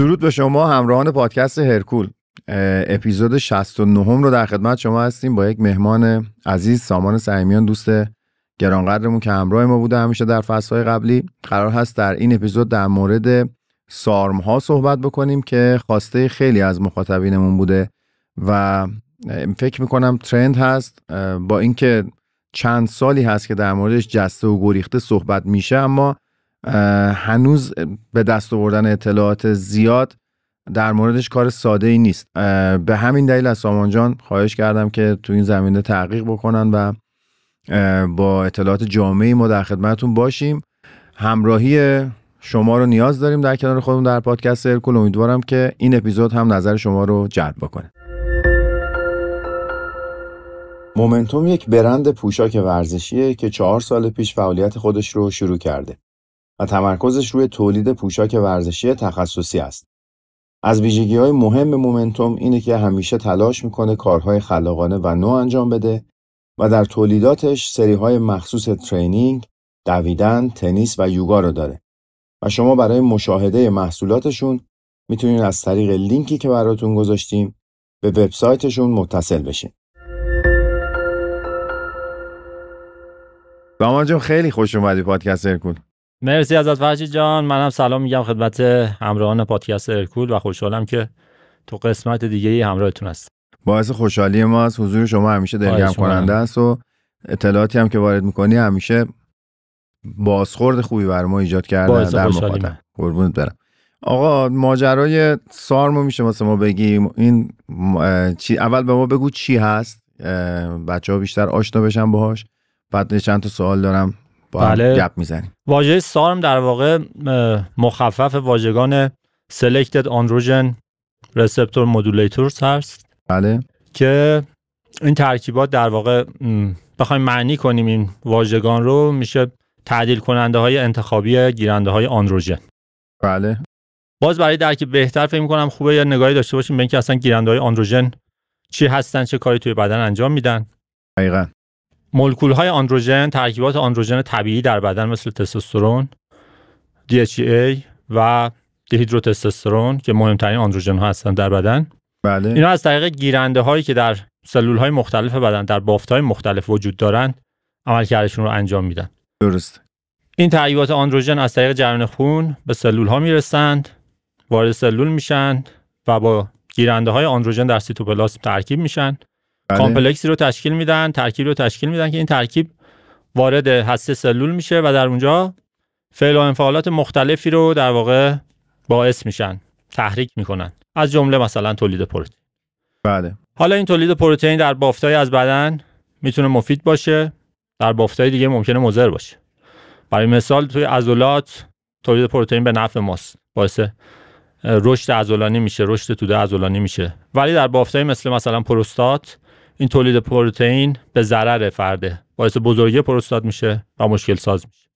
درود به شما همراهان پادکست هرکول. اپیزود 69 رو در خدمت شما هستیم با یک مهمان عزیز سامان سعیمیان دوست گرانقدرمون که همراه ما بوده همیشه در فصلهای قبلی. قرار هست در این اپیزود در مورد سارم ها صحبت بکنیم که خواسته خیلی از مخاطبینمون بوده و فکر می‌کنم ترند هست. با اینکه چند سالی هست که در موردش جسته و گریخته صحبت میشه اما هنوز به دست آوردن اطلاعات زیاد در موردش کار ساده ای نیست به همین دلیل از سامان جان خواهش کردم که تو این زمینه تحقیق بکنن و با اطلاعات جامعی ما در خدمتتون باشیم. همراهی شما رو نیاز داریم در کنار خودمون در پادکست ارکول امیدوارم که این اپیزود هم نظر شما رو جلب بکنه. مومنتوم یک برند پوشاک ورزشیه که چهار سال پیش فعالیت خودش رو شروع کرده. و تمرکزش روی تولید پوشاک ورزشی تخصصی است. از ویژگی های مهم مومنتوم اینه که همیشه تلاش می‌کنه کارهای خلاقانه و نو انجام بده و در تولیداتش سری های مخصوص ترینینگ، دویدن، تنیس و یوگا رو داره و شما برای مشاهده محصولاتشون می‌تونید از طریق لینکی که براتون گذاشتیم به وبسایتشون متصل بشین. سامان جان خیلی خوش اومدی پادکست ارکول مرسی ازت فرشید جان. منم سلام میگم خدمت همراهان پادکست ارکول و خوشحالم که تو قسمت دیگه ای همراهتون هست باعث خوشحالی ما از حضور شما همیشه دلگرم کننده است و اطلاعاتی هم که وارد می‌کنی همیشه بازخورد خوبی بر ما ایجاد کرده در مخاطب قربونت برم. آقا ماجرای سارمو میشه واسه ما بگیم. این چی اول به ما بگو چی هست. بچه ها بیشتر آشنا بشن باهاش. بعد چند تا سوال دارم. با بله. گپ می‌زنیم واژه سارم در واقع مخفف واژگان Selected Androgen Receptor Modulators هست. بله. که این ترکیبات در واقع بخوایم معنی کنیم این واژگان رو میشه تعدیل کننده های انتخابی گیرنده های آندروژن بله. باز برای درک بهتر فکر کنم خوبه یه نگاهی داشته باشیم به اینکه اصلا گیرنده های آندروژن چی هستن چه کاری توی بدن انجام میدن. دقیقاً. مولکول های آندروژن ترکیبات آندروژن طبیعی در بدن مثل تستوسترون DHEA و دیهیدروتستوسترون که مهمترین آندروژن ها هستن در بدن. بله. اینا از طریق گیرنده هایی که در سلول های مختلف بدن در بافت های مختلف وجود دارند عملکردشون رو انجام میدن. درست. این ترکیبات آندروژن از طریق جریان خون به سلول ها می‌رسند وارد سلول میشن و با گیرنده های آندروژن در سیتوپلاسم ترکیب میشن. کامپلکسی رو تشکیل میدن ترکیب رو تشکیل میدن که این ترکیب وارد هسته سلول میشه و در اونجا فعل و انفعالات مختلفی رو در واقع باعث میشن تحریک می‌کنن. از جمله مثلا تولید پروتئین. بله. حالا این تولید پروتئین در بافتای از بدن می‌تونه مفید باشه در بافتای دیگه ممکنه مضر باشه. برای مثال توی عضلات تولید پروتئین به نفع ماست. باعث رشد عضلانی میشه رشد توده عضلانی میشه. ولی در بافتای مثل مثلا پروستات این تولید پروتئین به ضرر فرده. باعث بزرگی پروستات میشه و مشکل ساز میشه.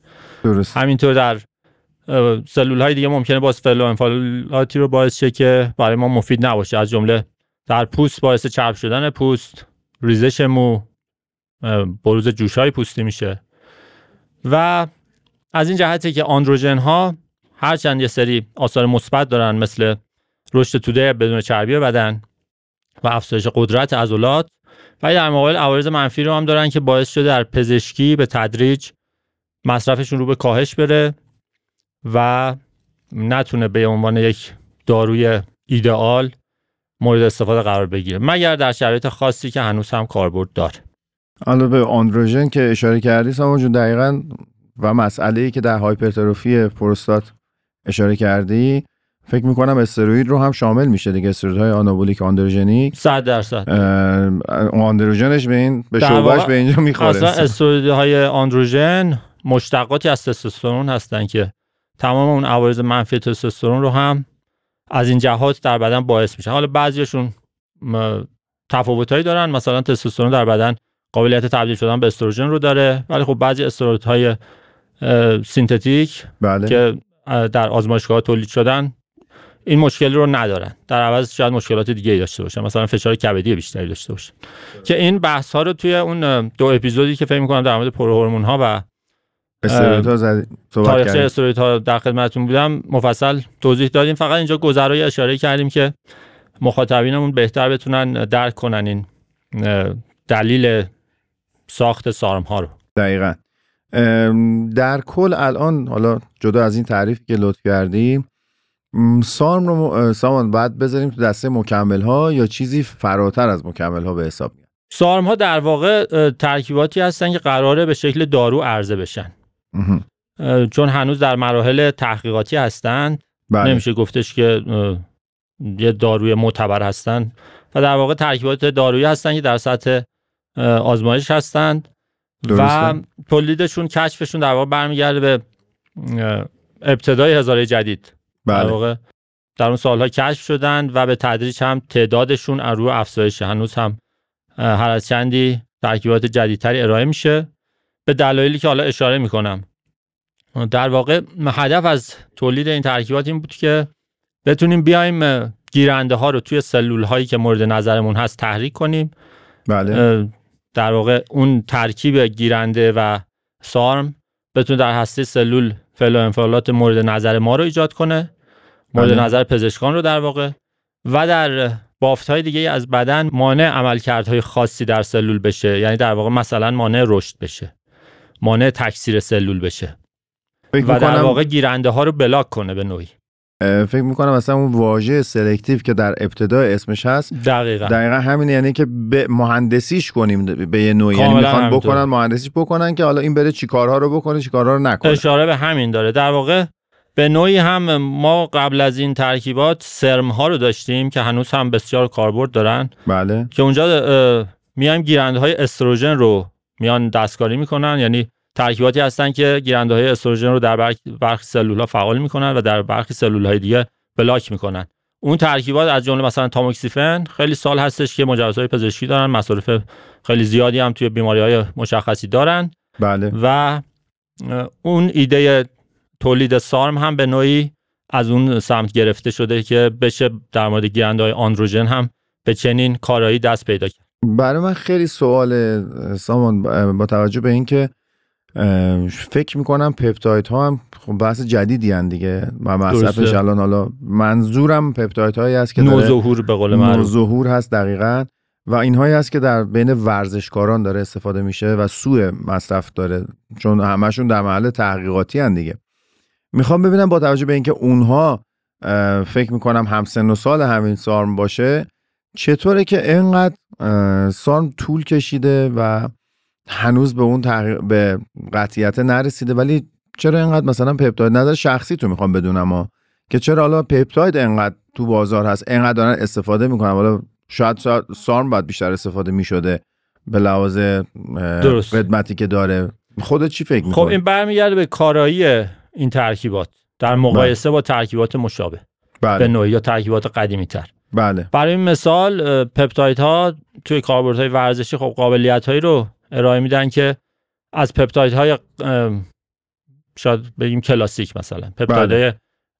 درست. همینطور در سلول های دیگه ممکنه باز فعل و انفعالاتی رو باعث شه که برای ما مفید نباشه. از جمله در پوست باعث چرب شدن پوست ریزش مو بروز جوش های پوستی میشه. و از این جهته که آندروژن ها هرچند یه سری آثار مثبت دارن مثل رشد توده بدون چربی بدن و افزایش قدرت عضلات و در مقابل عوارض منفی رو هم دارن که باعث شده در پزشکی به تدریج مصرفشون رو به کاهش بره و نتونه به عنوان یک داروی ایدئال مورد استفاده قرار بگیره. مگر در شرایط خاصی که هنوز هم کاربرد داره. حالا به آندروژن که اشاره کردی سامان جون دقیقا و مسئله ای که در هایپرتروفی پروستات اشاره کردی فکر می‌کنم استروید رو هم شامل میشه دیگه استرویدهای آنابولیک آندروژنیک. 100 درصد. آندروژنش به این به شعبهش به اینجا می‌خوره. اصلا استرویدهای آندروژن مشتقاتی از تستوسترون هستن که تمام اون عوارض منفی تستوسترون رو هم از این جهات در بدن باعث میشه. حالا بعضیشون تفاوتایی دارن. مثلا تستوسترون در بدن قابلیت تبدیل شدن به استروژن رو داره ولی خب بعضی استرویدهای سینتتیک بله. که در آزمایشگاه تولید شدن این مشکل رو ندارن. در عوض شاید مشکلات دیگه داشته باشن. مثلا فشار کبدی بیشتری داشته باشن. که این بحث ها رو توی اون دو اپیزودی که فکر می‌کنم در مورد پروهورمون ها و تاریخچه کردیم. استروید ها در خدمتتون بودم. مفصل توضیح دادیم. فقط اینجا گذرایی اشاره کردیم که مخاطبینمون بهتر بتونن درک کنن این دلیل ساخت سارم ها رو. دقیقا. در کل الان حالا جدا از این تعریف که لطف کردی م، سارم رو سامان باید بذاریم تو دسته مکمل ها یا چیزی فراتر از مکمل ها به حساب میاد؟ سارم ها در واقع ترکیباتی هستن که قراره به شکل دارو عرضه بشن. چون هنوز در مراحل تحقیقاتی هستن. بله. نمیشه گفتش که یه داروی معتبر هستن. و در واقع ترکیبات دارویی هستن که در سطح آزمایش هستند و تولیدشون کشفشون در واقع برمیگرده به ابتدای هزاره جدید. بله. واقع در اون سالها کشف شدند و به تدریج هم تعدادشون از روی افزایش هنوز هم هر از چندی ترکیبات جدیدتری ارائه میشه. به دلایلی که حالا اشاره می‌کنم. در واقع هدف از تولید این ترکیبات این بود که بتونیم بیایم گیرنده ها رو توی سلول هایی که مورد نظرمون هست تحریک کنیم. بله. در واقع اون ترکیب گیرنده و سارم بتونه در هسته سلول فعل و انفعالات مورد نظر ما رو ایجاد کنه مورد بله. نظر پزشکان رو در واقع و در بافت های دیگه از بدن مانع عملکردهای خاصی در سلول بشه. یعنی در واقع مثلا مانع رشد بشه. مانع تکثیر سلول بشه. و در واقع گیرنده ها رو بلاک کنه به نوعی. فکر می‌کنم مثلا اون واژه selective که در ابتدای اسمش هست دقیقا. دقیقا همین یعنی که به مهندسیش کنیم به یه نوعی. یعنی می‌خوان. بکنن مهندسیش بکنن که حالا این بره چی کارها رو بکنه چی کارها رو نکنه. اشاره به همین داره. در واقع به نوعی هم ما قبل از این ترکیبات SERM ها رو داشتیم که هنوز هم بسیار کاربرد دارن. بله. که اونجا میایم گیرنده های استروژن رو میان دستکاری می‌کنن. یعنی ترکیباتی هستن که گیرنده های استروژن رو در برخی سلول ها فعال می‌کنن و در برخی سلول های دیگه بلاک می‌کنن. اون ترکیبات از جمله مثلا تاموکسیفن خیلی سال هستش که مجوزهای پزشکی دارن مصارف خیلی زیادی هم توی بیماری های مشخصی دارن. بله. و اون ایده تولید سارم هم به نوعی از اون سمت گرفته شده که بشه در مورد گیرنده های آندروژن هم به چنین کارایی دست پیدا کرد. برای من خیلی سوال سامان با توجه به اینکه فکر می‌کنم پپتاید ها هم خب بحث جدیدی هن دیگه و مصرفش. الان حالا منظورم پپتاید هایی هست که نوظهور به قول معروف ظهور هست دقیقا و اینهایی هست که در بین ورزشکاران داره استفاده میشه و سوء مصرف داره چون همشون در محل تحقیقاتی هن دیگه می‌خوام ببینم با توجه به اینکه اونها فکر می‌کنم همسن و سال همین سارم باشه چطوره که اینقدر سارم طول کشیده و هنوز به اون تحقیق به قطعیت نرسیده ولی چرا اینقدر مثلا پپتاید نظر شخصی تو می‌خوام بدونم ها؟ که چرا حالا پپتاید اینقدر تو بازار هست اینقدر دارن استفاده می‌کنن؟ حالا شاید, سارم باید بیشتر استفاده می‌شده به لحاظ. خدمتی که داره. خودت چی فکر خب می‌کنی؟ این برمیگرده به کارایی این ترکیبات. در مقایسه با ترکیبات مشابه. به بله نوعی یا ترکیبات قدیمی تر بله. برای مثال پپتاید ها توی کاربرد های ورزشی خب قابلیت هایی رو ارائه میدن که از پپتاید های شاید بگیم کلاسیک مثلا. پپتاید های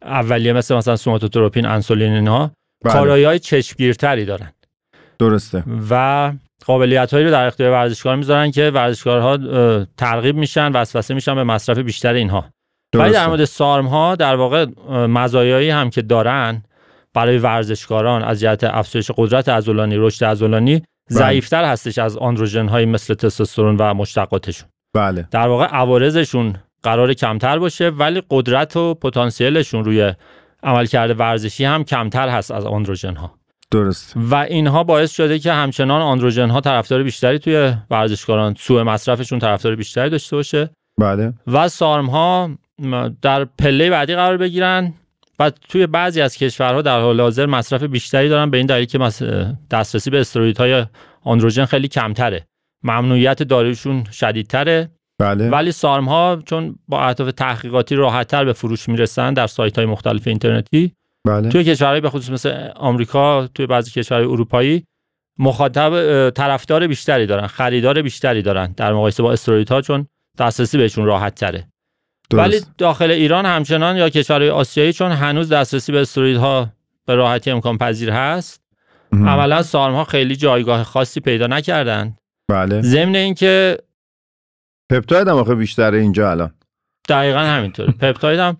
اولیه مثل مثلا سوماتوتروپین انسولین اینها بله. کارایی های چشمگیرتری دارن. درسته. و قابلیت هایی رو در اختیار ورزشکار می‌ذارن که ورزشکارها ترغیب میشن وسوسه میشن به مصرف بیشتر اینها. ولی در. مورد سارم ها در واقع مزایایی هم که دارن برای ورزشکاران از جهت افزایش قدرت عضلانی رشد عضلانی ضعیفتر هستش از آندروژن های مثل تستوسترون و مشتقاتشون. بله. در واقع عوارضشون قرار کمتر باشه ولی قدرت و پتانسیلشون روی عملکرد ورزشی هم کمتر هست از آندروژن ها درست. و اینها باعث شده که همچنان آندروژن ها طرفدار بیشتری توی ورزشکاران سوء مصرفشون طرفدار بیشتری داشته باشه. بله. و سارم ها در پله بعدی قرار بگیرن و توی بعضی از کشورها در حال حاضر مصرف بیشتری دارن به این دلیل که دسترسی به استروئیدهای آندروژن خیلی کمتره. ممنوعیت دارویشون شدیدتره. بله. ولی سارم ها چون با اهداف تحقیقاتی راحتتر به فروش می‌رسن در سایت های مختلف اینترنتی. بله. توی کشورهای به خصوص مثل آمریکا توی بعضی کشورهای اروپایی مخاطب طرفدار بیشتری دارن خریدار بیشتری دارن در مقایسه با استروئیدها چون دسترسی بهشون راحت تره ولی درست. داخل ایران همچنان یا کشورهای آسیایی چون هنوز دسترسی به استروئیدها به راحتی امکان پذیر هست مهم. عملا سارم ها خیلی جایگاه خاصی پیدا نکردن. بله. ضمن اینکه پپتاید هم آخه بیشتره اینجا الان. دقیقا همینطوره. پپتاید هم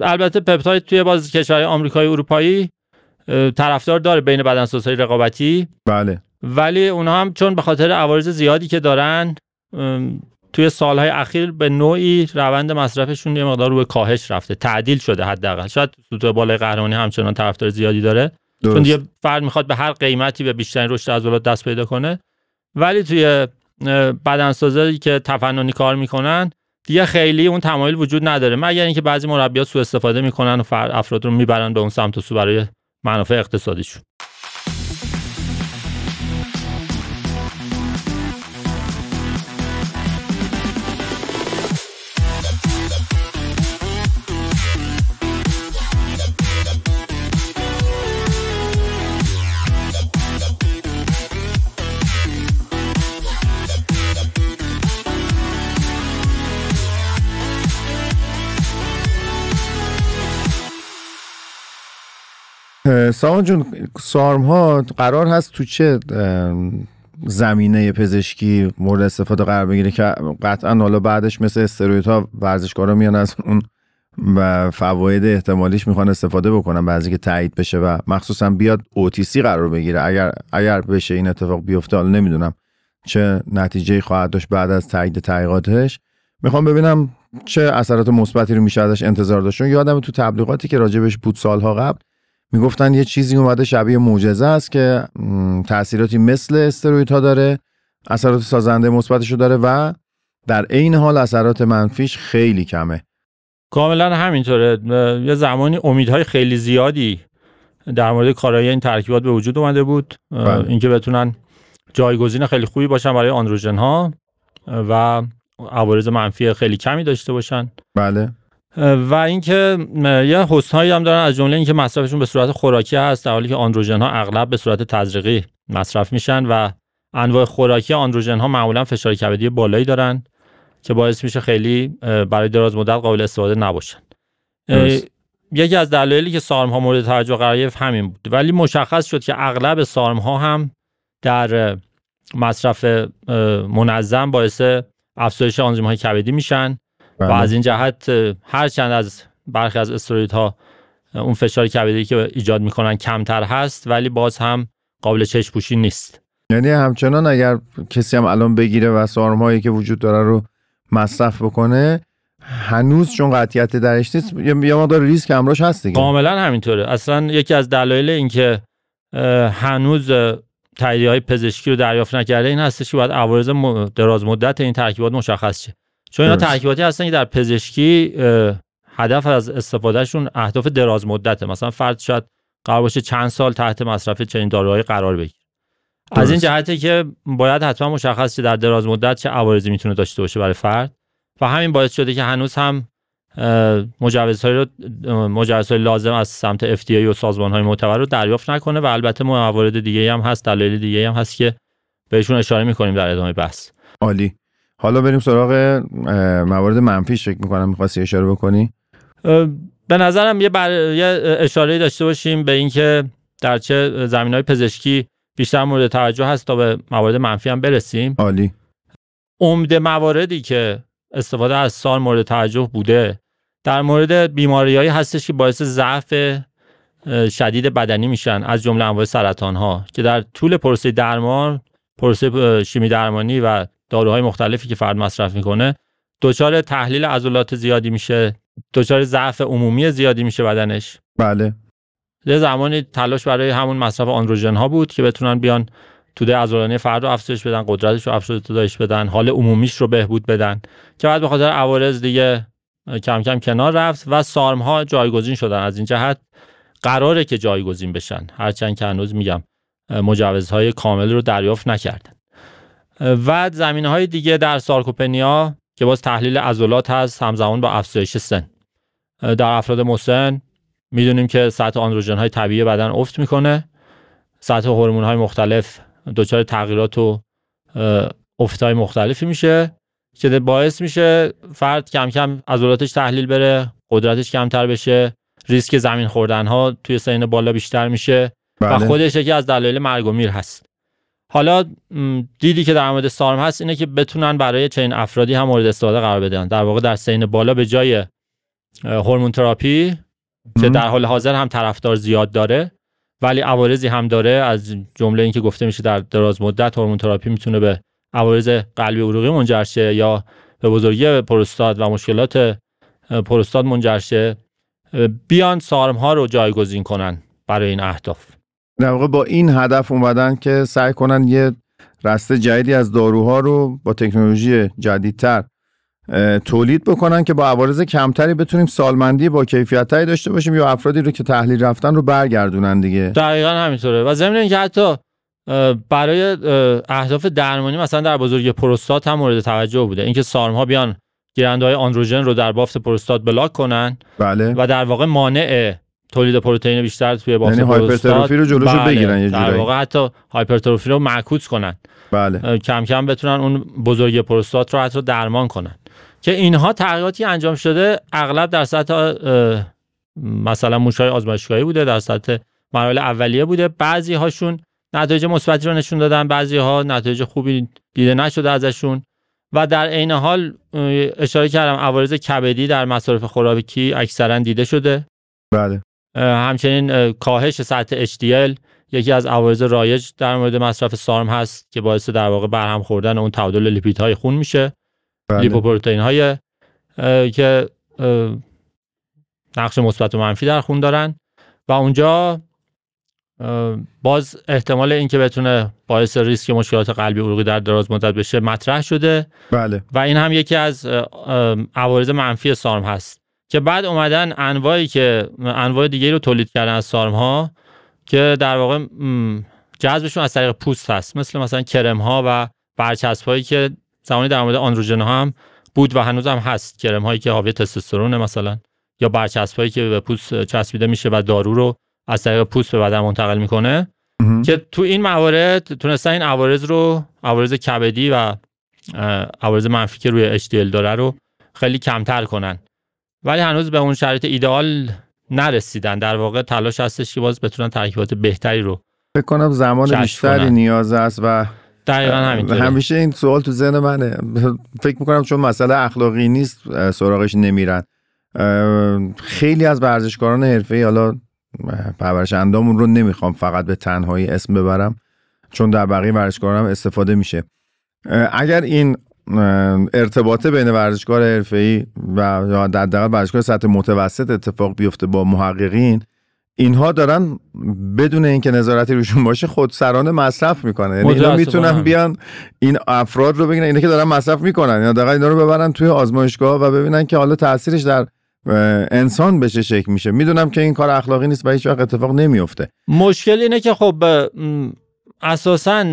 البته پپتاید توی باز کشورهای آمریکایی اروپایی طرفدار داره بین بدنسازهای رقابتی. بله. ولی اونها هم چون به خاطر عوارض زیادی که دارن توی سالهای اخیر به نوعی روند مصرفشون یه مقدار رو به کاهش رفته. تعدیل شده حداقل. شاید تو بالای قهرمانی همچنان طرفدار زیادی داره. درست. چون دیگه فرد می‌خواد به هر قیمتی به بیشترین رشد عضلات دست پیدا کنه. ولی توی بدنسازی که تفننی کار می‌کنن دیگه خیلی اون تمایل وجود نداره. مگر اینکه بعضی مربیات سوء استفاده می‌کنن و افراد رو می‌برن به اون سمت و سو برای منافع اقتصادیشون. سامان جون سارم ها قرار هست تو چه زمینه پزشکی مورد استفاده قرار بگیره که قطعا حالا بعدش مثل استرویدها ورزشکارا میان از اون و فواید احتمالیش می‌خوان استفاده بکنن بعضی که تایید بشه و مخصوصا بیاد اوتیسی قرار بگیره. اگر اگر بشه این اتفاق بیفته حالا نمی‌دونم چه نتیجه خواهد داشت بعد از تایید تحقیقاتش. می‌خوام ببینم چه اثرات مثبتی رو میشه ازش انتظار داشت. یادم تو تبلیغاتی که راجبش بود سالها قبل می‌گفتن یه چیزی اومده شبیه معجزه است که تاثیراتی مثل استرویدها داره اثرات سازنده مثبتش رو داره و در عین حال اثرات منفیش خیلی کمه. کاملا همینطوره. یه زمانی امیدهای خیلی زیادی در مورد کارایی این ترکیبات به وجود اومده بود. بله. اینکه بتونن جایگزین خیلی خوبی باشن برای آندروژن ها و عوارض منفی خیلی کمی داشته باشن. بله. و اینکه یه هایی هم دارن از جمله اینکه مصرفشون به صورت خوراکی هست در حالی که آندروژن ها اغلب به صورت تزریقی مصرف میشن و انواع خوراکی آندروژن ها معمولا فشار کبدی بالایی دارن که باعث میشه خیلی برای دراز مدت قابل استفاده نباشن. یکی از دلایلی که سارم ها مورد توجه قرار گرفت همین بود. ولی مشخص شد که اغلب سارم ها هم در مصرف منظم باعث افزایش آنزیم های کبدی میشن. و بله. از این جهت هر چند از برخی از استروید ها اون فشار کبدی که ایجاد می‌کنن کمتر هست ولی باز هم قابل چشم پوشی نیست. یعنی همچنان اگر کسی هم الان بگیره و سارم هایی که وجود داره رو مصرف بکنه هنوز چون قطعیت درش نیست یه مقدار ریسک همراش هست دیگه. کاملا همینطوره. اصلا یکی از دلایل اینکه هنوز تاییدیه های پزشکی رو دریافت نکرده این هستش که باید عوارض دراز مدت این ترکیبات مشخص شه. چون اینا ترکیباتی هستن که در پزشکی هدف از استفادهشون اهداف دراز مدته. مثلا فرد شاید قرار باشه چند سال تحت مصرف چنین داروهایی قرار بگیره. از این جهته که باید حتما مشخص شه در دراز مدت چه عوارضی می‌تونه داشته باشه برای فرد. و همین باعث شده که هنوز هم مجوزهای رو مجوزهای لازم از سمت FDA و سازمان های معتبر رو دریافت نکنه و البته موارد دیگه هم هست دلایل دیگه هم هست که بهشون اشاره می‌کنیم در ادامه بحث. عالی. حالا بریم سراغ موارد منفیش فکر می‌کنم. می‌خواستی اشاره بکنی؟ به نظرم یه, بر... یه اشاره داشته باشیم به اینکه در چه زمین های پزشکی بیشتر مورد توجه هست تا به موارد منفی هم برسیم. عالی. عمده مواردی که استفاده از سال مورد توجه بوده در مورد بیماریهایی هستش که باعث ضعف شدید بدنی میشن از جمله انواع سرطان ها که در طول پروسه درمان پروسه شیمی درمانی و داروهای مختلفی که فرد مصرف می‌کنه دچار تحلیل عضلات زیادی میشه دچار ضعف عمومی زیادی میشه بدنش. بله. یه زمانی تلاش برای همون مصرف آندروژن ها بود که بتونن بیان توده عضلانی فرد رو افزایش بدن قدرتش رو افزایش بدن حال عمومیش رو بهبود بدن. که بعد به خاطر عوارض دیگه کم کم کنار رفت و سارم ها جایگزین شدن. از این جهت قراره که جایگزین بشن. هرچند که هنوز میگم مجوزهای کامل رو دریافت نکردن و زمینه های دیگه در سارکوپنیا که باز تحلیل عضلات هست همزمان با افزایش سن. در افراد مسن می‌دونیم که سطح آندروژن های طبیعی بدن افت می‌کنه. سطح هورمون های مختلف دچار تغییرات و افت های مختلفی میشه که باعث میشه فرد کم کم عضلاتش تحلیل بره قدرتش کمتر بشه ریسک زمین خوردن ها توی سن بالا بیشتر میشه بله. و خودش یکی از دلایل مرگ و میر هست. حالا دیدی که در مورد سارم هست اینه که بتونن برای چنین افرادی هم مورد استفاده قرار بدن. در واقع در سین بالا به جای هورمون تراپی که در حال حاضر هم طرفدار زیاد داره ولی عوارضی هم داره از جمله اینکه گفته میشه در دراز مدت هورمون تراپی می‌تونه به عوارض قلبی عروقی منجر شه یا به بزرگی پروستات و مشکلات پروستات منجر شه. بیان سارم ها رو جایگزین کنن برای این اهداف. در واقع با این هدف اومدن که سعی کنن یه رسته جدیدی از داروها رو با تکنولوژی جدیدتر تولید بکنن که با عوارض کمتری بتونیم سالمندی با کیفیتتری داشته باشیم یا افرادی رو که تحلیل رفتن رو برگردونن دیگه. دقیقا همینطوره. و ضمن اینکه حتی برای اهداف درمانی مثلا در بزرگی پروستات هم مورد توجه بوده. اینکه SARM ها بیان گیرنده های آندروژن رو در بافت پروستات بلاک کنن بله. و در واقع مانع تولید پروتئین بیشتر توی بافت یعنی hypertrophy رو جلوشو بله. بگیرن یه در واقع حتی hypertrophy رو معکوس کنن. بله. کم کم بتونن اون بزرگی پروستات رو حتی درمان کنن. که اینها تغییراتی انجام شده اغلب در سطح مثلا موشای آزمایشگاهی بوده در سطح مراحل اولیه بوده. بعضی هاشون نتایج مثبتی رو نشون دادن بعضی ها نتایج خوبی دیده نشده ازشون. و در عین حال اشاره کردم عوارض کبدی در مصارف خوراکی اکثرا دیده شده. بله. همچنین کاهش سطح HDL یکی از عوارض رایج در مورد مصرف سارم هست که باعث در واقع برهم خوردن اون تعادل لیپیدهای خون میشه. بله. لیپوپروتئین های که نقش مثبت و منفی در خون دارن. و اونجا باز احتمال اینکه بتونه باعث ریسک مشکلات قلبی عروقی در دراز مدت بشه مطرح شده. بله. و این هم یکی از عوارض منفی سارم هست. که بعد اومدن انواعی که انواع دیگه رو تولید کردن از سارم ها که در واقع جذبشون از طریق پوست هست. مثل مثلا کرم ها و برچسب هایی که زمانی در مورد آندروژن ها هم بود و هنوز هم هست. کرم هایی که حاوی تستوسترون مثلا یا برچسب هایی که به پوست چسبیده میشه و دارو رو از طریق پوست به بدن منتقل می‌کنه. که تو این موارد تونستن این عوارض رو عوارض کبدی و عوارض منفی که روی HDL داره رو خیلی کمتر کنن. ولی هنوز به اون شرایط ایدئال نرسیدن. در واقع تلاش هستش که باز بتونن ترکیبات بهتری رو فکر کنم زمان بیشتری نیاز است و دقیقا همینطوره. همیشه این سوال تو ذهن منه. فکر می‌کنم چون مسئله اخلاقی نیست سراغش نمیرن. خیلی از ورزشکاران حرفه‌ای حالا پرورش اندامون رو نمی‌خوام فقط به تنهایی اسم ببرم چون در بقیه ورزشکاران هم استفاده میشه. اگر این ارتباط بین ورزشکار حرفه‌ای و یا حداقل ورزشکار سطح متوسط اتفاق بیفته با محققین اینها دارن بدون اینکه نظارتی روشون باشه خودسرانه مصرف می‌کنن. یعنی اینا می‌تونن بیان این افراد رو بگیرن اینا که دارن مصرف می‌کنن. یا یعنی اینا رو ببرن توی آزمایشگاه و ببینن که حالا تاثیرش در انسان بشه شکل میشه. می‌دونم که این کار اخلاقی نیست و هیچ وقت اتفاق نمیفته مشکل اینه که خب اساسا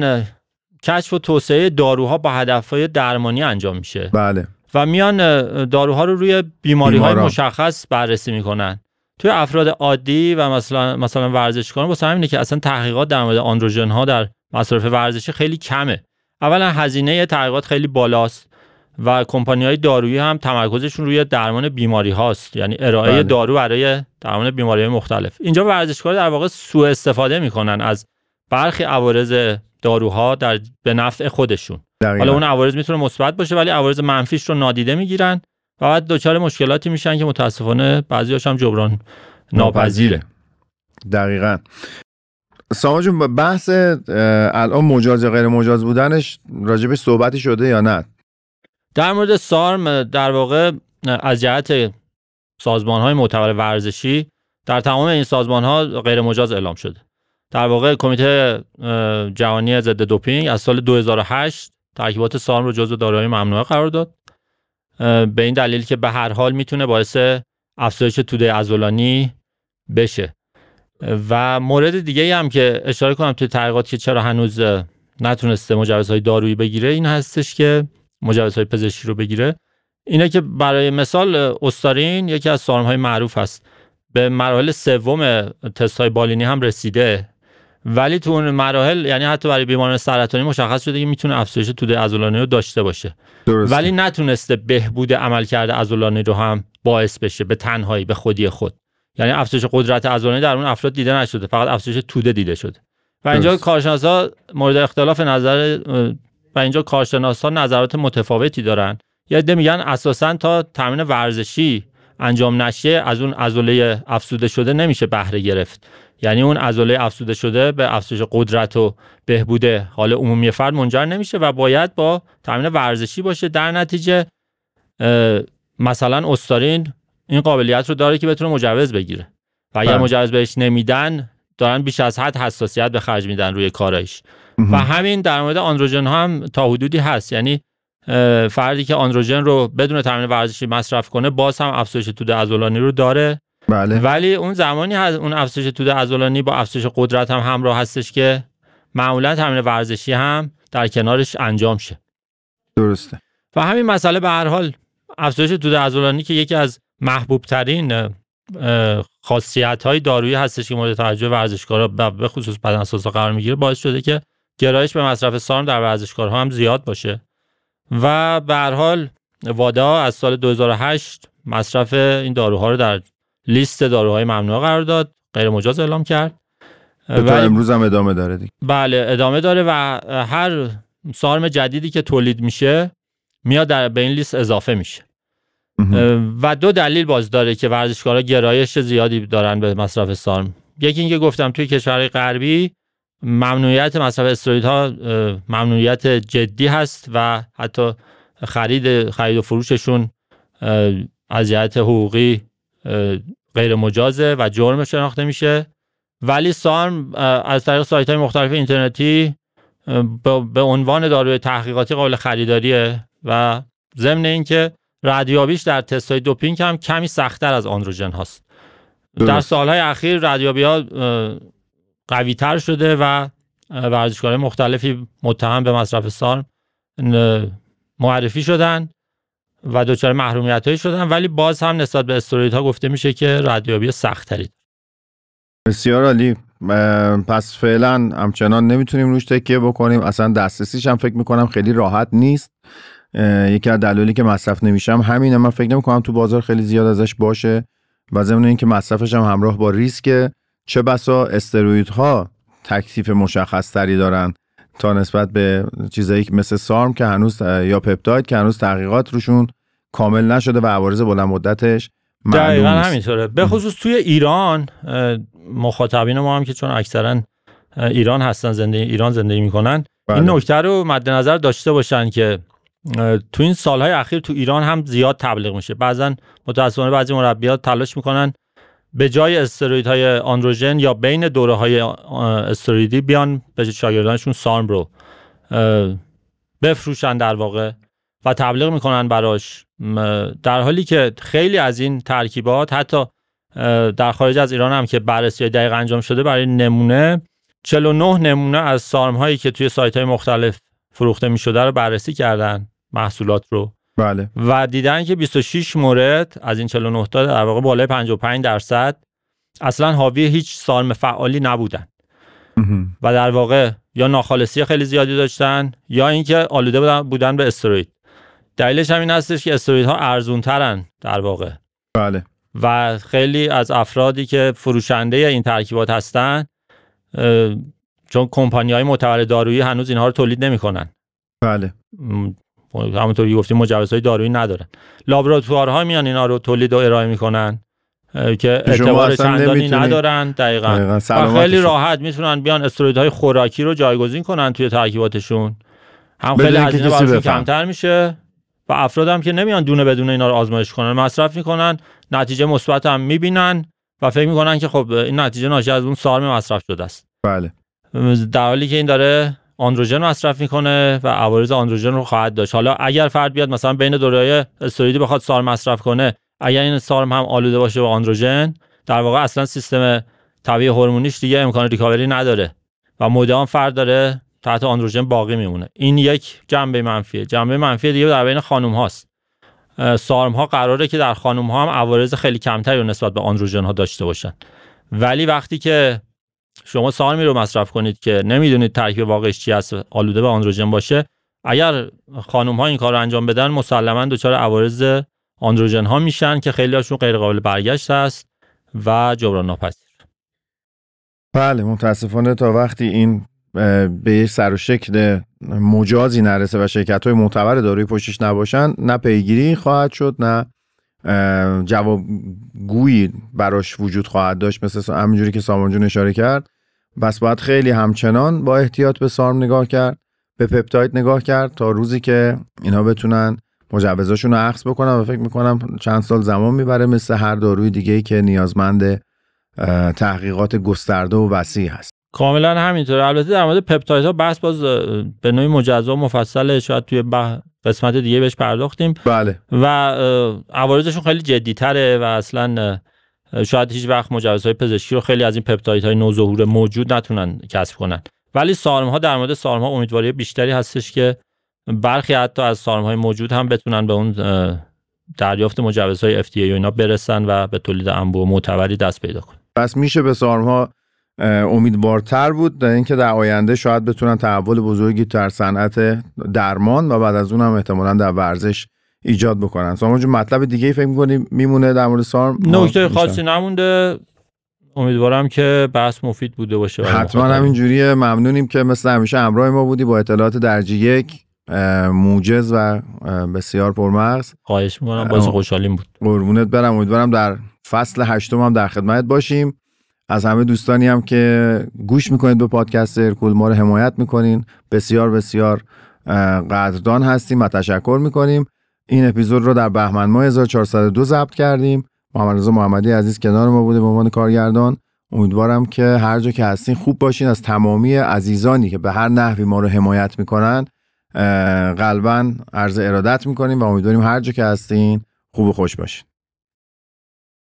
کشف و توسعه داروها با هدفهای درمانی انجام میشه. بله. و میان داروها رو روی بیماری های مشخص بررسی می‌کنن. توی افراد عادی و مثلا مثلا ورزشکاران واسه همینه که اصلا تحقیقات در مورد آندروژن ها در مصرف ورزشی خیلی کمه. اولا هزینه تحقیقات خیلی بالاست و کمپانی های دارویی هم تمرکزشون روی درمان بیماری هاست. یعنی ارائه بله. دارو برای درمان بیماری های مختلف. اینجا ورزشکار در واقع سوء استفاده می‌کنن از برخی عوارض داروها در به نفع خودشون. دقیقا. حالا اون عوارض می‌تونه مثبت باشه ولی عوارض منفیش رو نادیده می‌گیرن و بعد دچار مشکلاتی میشن که متاسفانه بعضیاش هم جبران ناپذیره. دقیقا. ساما جون بحث الان مجاز یا غیر مجاز بودنش راجبش صحبتی شده یا نه؟ در مورد سارم در واقع از جهت سازمان های معتبر ورزشی در تمام این سازمان ها غیر مجاز اعلام شده. در واقع کمیته جهانی ضد دوپینگ از سال 2008 ترکیبات سارم رو جزو داروهای ممنوعه قرار داد. به این دلیل که به هر حال می‌تونه باعث افزایش توده عضلانی بشه. و مورد دیگه هم که اشاره کنم توی تحقیقات که چرا هنوز نتونسته مجوزهای دارویی بگیره این هستش که مجوزهای پزشکی رو بگیره. اینه که برای مثال استارین یکی از سارم های معروف است. به مراحل سوم تست های بالینی هم رسیده. ولی تو اون مراحل یعنی حتی برای بیماران سرطانی مشخص شده که می‌تونه افزایش توده عضلانی رو داشته باشه درسته. ولی نتونسته بهبود عملکرد عضلانی رو هم باعث بشه به تنهایی به خودی خود یعنی افزایش قدرت عضلانی در اون افراد دیده نشده فقط افزایش توده دیده شده و اینجا. کارشناسا مورد اختلاف نظر و اینجا کارشناسا نظرات متفاوتی دارن یه عده میگن اساسا تا تمرین ورزشی انجام نشه از اون عضله افسوده شده نمیشه بهره گرفت. یعنی اون عضله افسوده شده به افزایش قدرت و بهبود حال عمومی فرد منجر نمیشه و باید با تمرین ورزشی باشه. در نتیجه مثلا استارین این قابلیت رو داره که بتونه مجوز بگیره. و اگر بله. مجوز بهش نمیدن دارن بیش از حد حساسیت به خرج میدن روی کارش. و. همین در مورد آندروژن ها هم تا حدودی هست. یعنی فردی که آندروژن رو بدون تمرین ورزشی مصرف کنه باز هم افزایش توده عضلانی رو داره. بله. ولی اون زمانی هست اون افزایش توده عضلانی با افزایش قدرت هم همراه هستش که معمولا تمرین ورزشی هم در کنارش انجام شه. درسته. و همین مسئله به هر حال افزایش توده عضلانی که یکی از محبوب ترین خاصیت های دارویی هستش که مورد توجه ورزشکارا به خصوص بدنسازا قرار می‌گیره باعث شده که گرایش به مصرف سارم در ورزشکارها هم زیاد باشه. و به هر حال وادا از سال 2008 مصرف این داروها رو در لیست داروهای ممنوع قرار داد غیر مجاز اعلام کرد. تا ولی- امروز هم ادامه داره دیگه. بله ادامه داره و هر سارم جدیدی که تولید میشه میاد در به این لیست اضافه میشه. و دو دلیل باز داره که ورزشکارا گرایش زیادی دارن به مصرف سارم یکی اینکه گفتم توی کشورهای غربی ممنوعیت مصرف استروئیدها اه، ممنوعیت جدی هست و حتی خرید خرید و فروششون از جهت حقوقی غیر مجازه و جرم شناخته میشه ولی سارم از طریق سایت های مختلف اینترنتی به- عنوان داروی تحقیقاتی قابل خریداریه و ضمن اینکه ردیابیش در تست های دوپینگ هم کمی سختتر از آندروژن هاست. در سالهای اخیر ردیابی ها قوی تر شده و ورزشکارهای مختلفی متهم به مصرف اه، معرفی شدن و دچار محرومیت هایی شدن. ولی باز هم نسبت به استروئیدها گفته میشه که ردیابی سخت تری بسیار عالی. پس فعلا همچنان نمی‌تونیم روش تکیه بکنیم. اصلا دسترسیش هم فکر می‌کنم خیلی راحت نیست. یکی از دلایلی که مصرف نمیشم همینه. من فکر نمی‌کنم تو بازار خیلی زیاد ازش باشه و ضمن اینکه مصرفش هم همراه با ریسک چه بسا استروئیدها تکلیف مشخص تری دارن تا نسبت به چیزایی که مثل سارم که هنوز یا پپتاید که هنوز تحقیقات روشون کامل نشده و عوارض بلند مدتش معلوم دقیقا. همینطوره به خصوص توی ایران مخاطبین ما هم که چون اکثرا ایران هستن زندگی ایران زندگی می‌کنن بله. این نکته رو مد نظر داشته باشن که تو این سالهای اخیر تو ایران هم زیاد تبلیغ میشه بعضا متاسفانه بعضی مربیات تلاش می‌کنن به جای استروئیدهای آندروژن یا بین دوره های استروئیدی بیان به شاگردانشون سارم رو بفروشن در واقع و تبلیغ می‌کنن براش. در حالی که خیلی از این ترکیبات حتی در خارج از ایران هم که بررسی دقیق انجام شده برای نمونه 49 نمونه از سارم هایی که توی سایت های مختلف فروخته می شده رو بررسی کردن محصولات رو. بله. و دیدن که 26 مورد از این 49 تا در واقع بالای 55 درصد اصلا حاوی هیچ سارم فعالی نبودن. و در واقع یا ناخالصی خیلی زیادی داشتن یا اینکه آلوده بودن, بودن به استروید. دلیلش همین هستش که استرویدها ارزون ترن در واقع. بله. و خیلی از افرادی که فروشنده این ترکیبات هستن چون کمپانی های معتبر دارویی هنوز اینها رو تولید نمی‌کنن. بله. همونطور که گفتیم مجوزهای دارویی ندارن لابراتوارها میان اینا رو تولید و ارائه می‌کنن که اعتبار چندانی ندارن دقیقا دقیقاً. و. خیلی راحت می‌تونن بیان استرویدهای خوراکی رو جایگزین کنن توی ترکیباتشون هم خیلی هزینه براشون. کمتر میشه و افراد هم که نمیان دونه بدون اینا رو آزمایش کنن مصرف می‌کنن نتیجه مثبت هم می‌بینن و فکر می‌کنن که خب این نتیجه ناشی از اون سارم مصرف شده است بله در حالی که این داره آندروژن مصرف می‌کنه و عوارض آندروژن رو خواهد داشت. حالا اگر فرد بیاد مثلا بین دوره‌های استروئیدی بخواد سارم مصرف کنه اگر این سارم هم آلوده باشه با آندروژن در واقع اصلا سیستم طبیعی هورمونیش دیگه امکان ریکاوری نداره و مدام فرد داره تحت آندروژن باقی میمونه. این یک جنبه منفیه. جنبه منفی دیگه در بین خانم هاست. سارم ها قراره که در خانم ها هم عوارض خیلی کمتری رو نسبت به آندروژن ها داشته باشن. ولی وقتی که شما سارمی رو مصرف کنید که نمی‌دونید ترکیب واقعش چی هست آلوده به آندروژن باشه. اگر خانم ها این کار رو انجام بدن مسلما دچار عوارض آندروژن ها میشن که خیلی هاشون غیر قابل برگشت هست و جبران ناپذیر. بله متاسفانه تا وقتی این به سر و شکل مجازی نرسه و شرکت های معتبر داروی پشتش نباشن نه پیگیری خواهد شد نه جوابگویی براش وجود خواهد داشت مثل همینجوری که سامان جون اشاره کرد. بس باید خیلی همچنان با احتیاط به سارم نگاه کرد به پپتاید نگاه کرد تا روزی که اینا بتونن مجوزاشون رو عکس بکنن. و فکر می‌کنم چند سال زمان می‌بره مثل هر داروی دیگه که نیازمند تحقیقات گسترده و وسیع هست. کاملا همینطوره. البته در مورد پپتاید ها بحث باز به نوعی مجزا و مفصل شاید توی قسمت دیگه بهش پرداختیم. بله. و عوارضشون خیلی جدی تره و اصلا شاید هیچ وقت مجوزهای پزشکی رو خیلی از این پپتاید های نوظهور موجود نتونن کسب کنن. ولی سارم ها در مورد سارم ها امیدواری بیشتری هستش که برخی حتی از سارم های موجود هم بتونن به اون دریافت مجوزهای FDA و اینا برسن و به تولید انبوه معتبری دست پیدا کنن. پس میشه به سارم ها امیدوارتر بود. در اینکه در آینده شاید بتونن تحول بزرگی در صنعت درمان و بعد از اون هم احتمالا در ورزش ایجاد بکنن. سامان جون مطلب دیگه ای فکر می‌کنی میمونه در مورد سارم؟ نکته خاصی نمونده. امیدوارم که بحث مفید بوده باشه. حتما همین جوریه ممنونیم که مثل همیشه همراه ما بودی با اطلاعات درجه یک موجز و بسیار پرمغز. خواهش می‌کنم باز خوشحالیم بود. قربونت برم. امیدوارم در فصل هشتم هم در خدمت باشیم. از همه دوستانی هم که گوش می‌کنید به پادکست هرکول ما رو حمایت می‌کنین. بسیار بسیار قدردان هستیم و تشکر می‌کنیم. این اپیزود رو در بهمن ماه 1402 ضبط کردیم. محمد رضا محمدی عزیز کنار ما بوده به عنوان کارگردان. امیدوارم که هر جا که هستین خوب باشین. از تمامی عزیزانی که به هر نحوی ما رو حمایت می‌کنن قلبا عرض ارادت می‌کنیم و امیدواریم هر جا که هستین خوب و خوش باشین.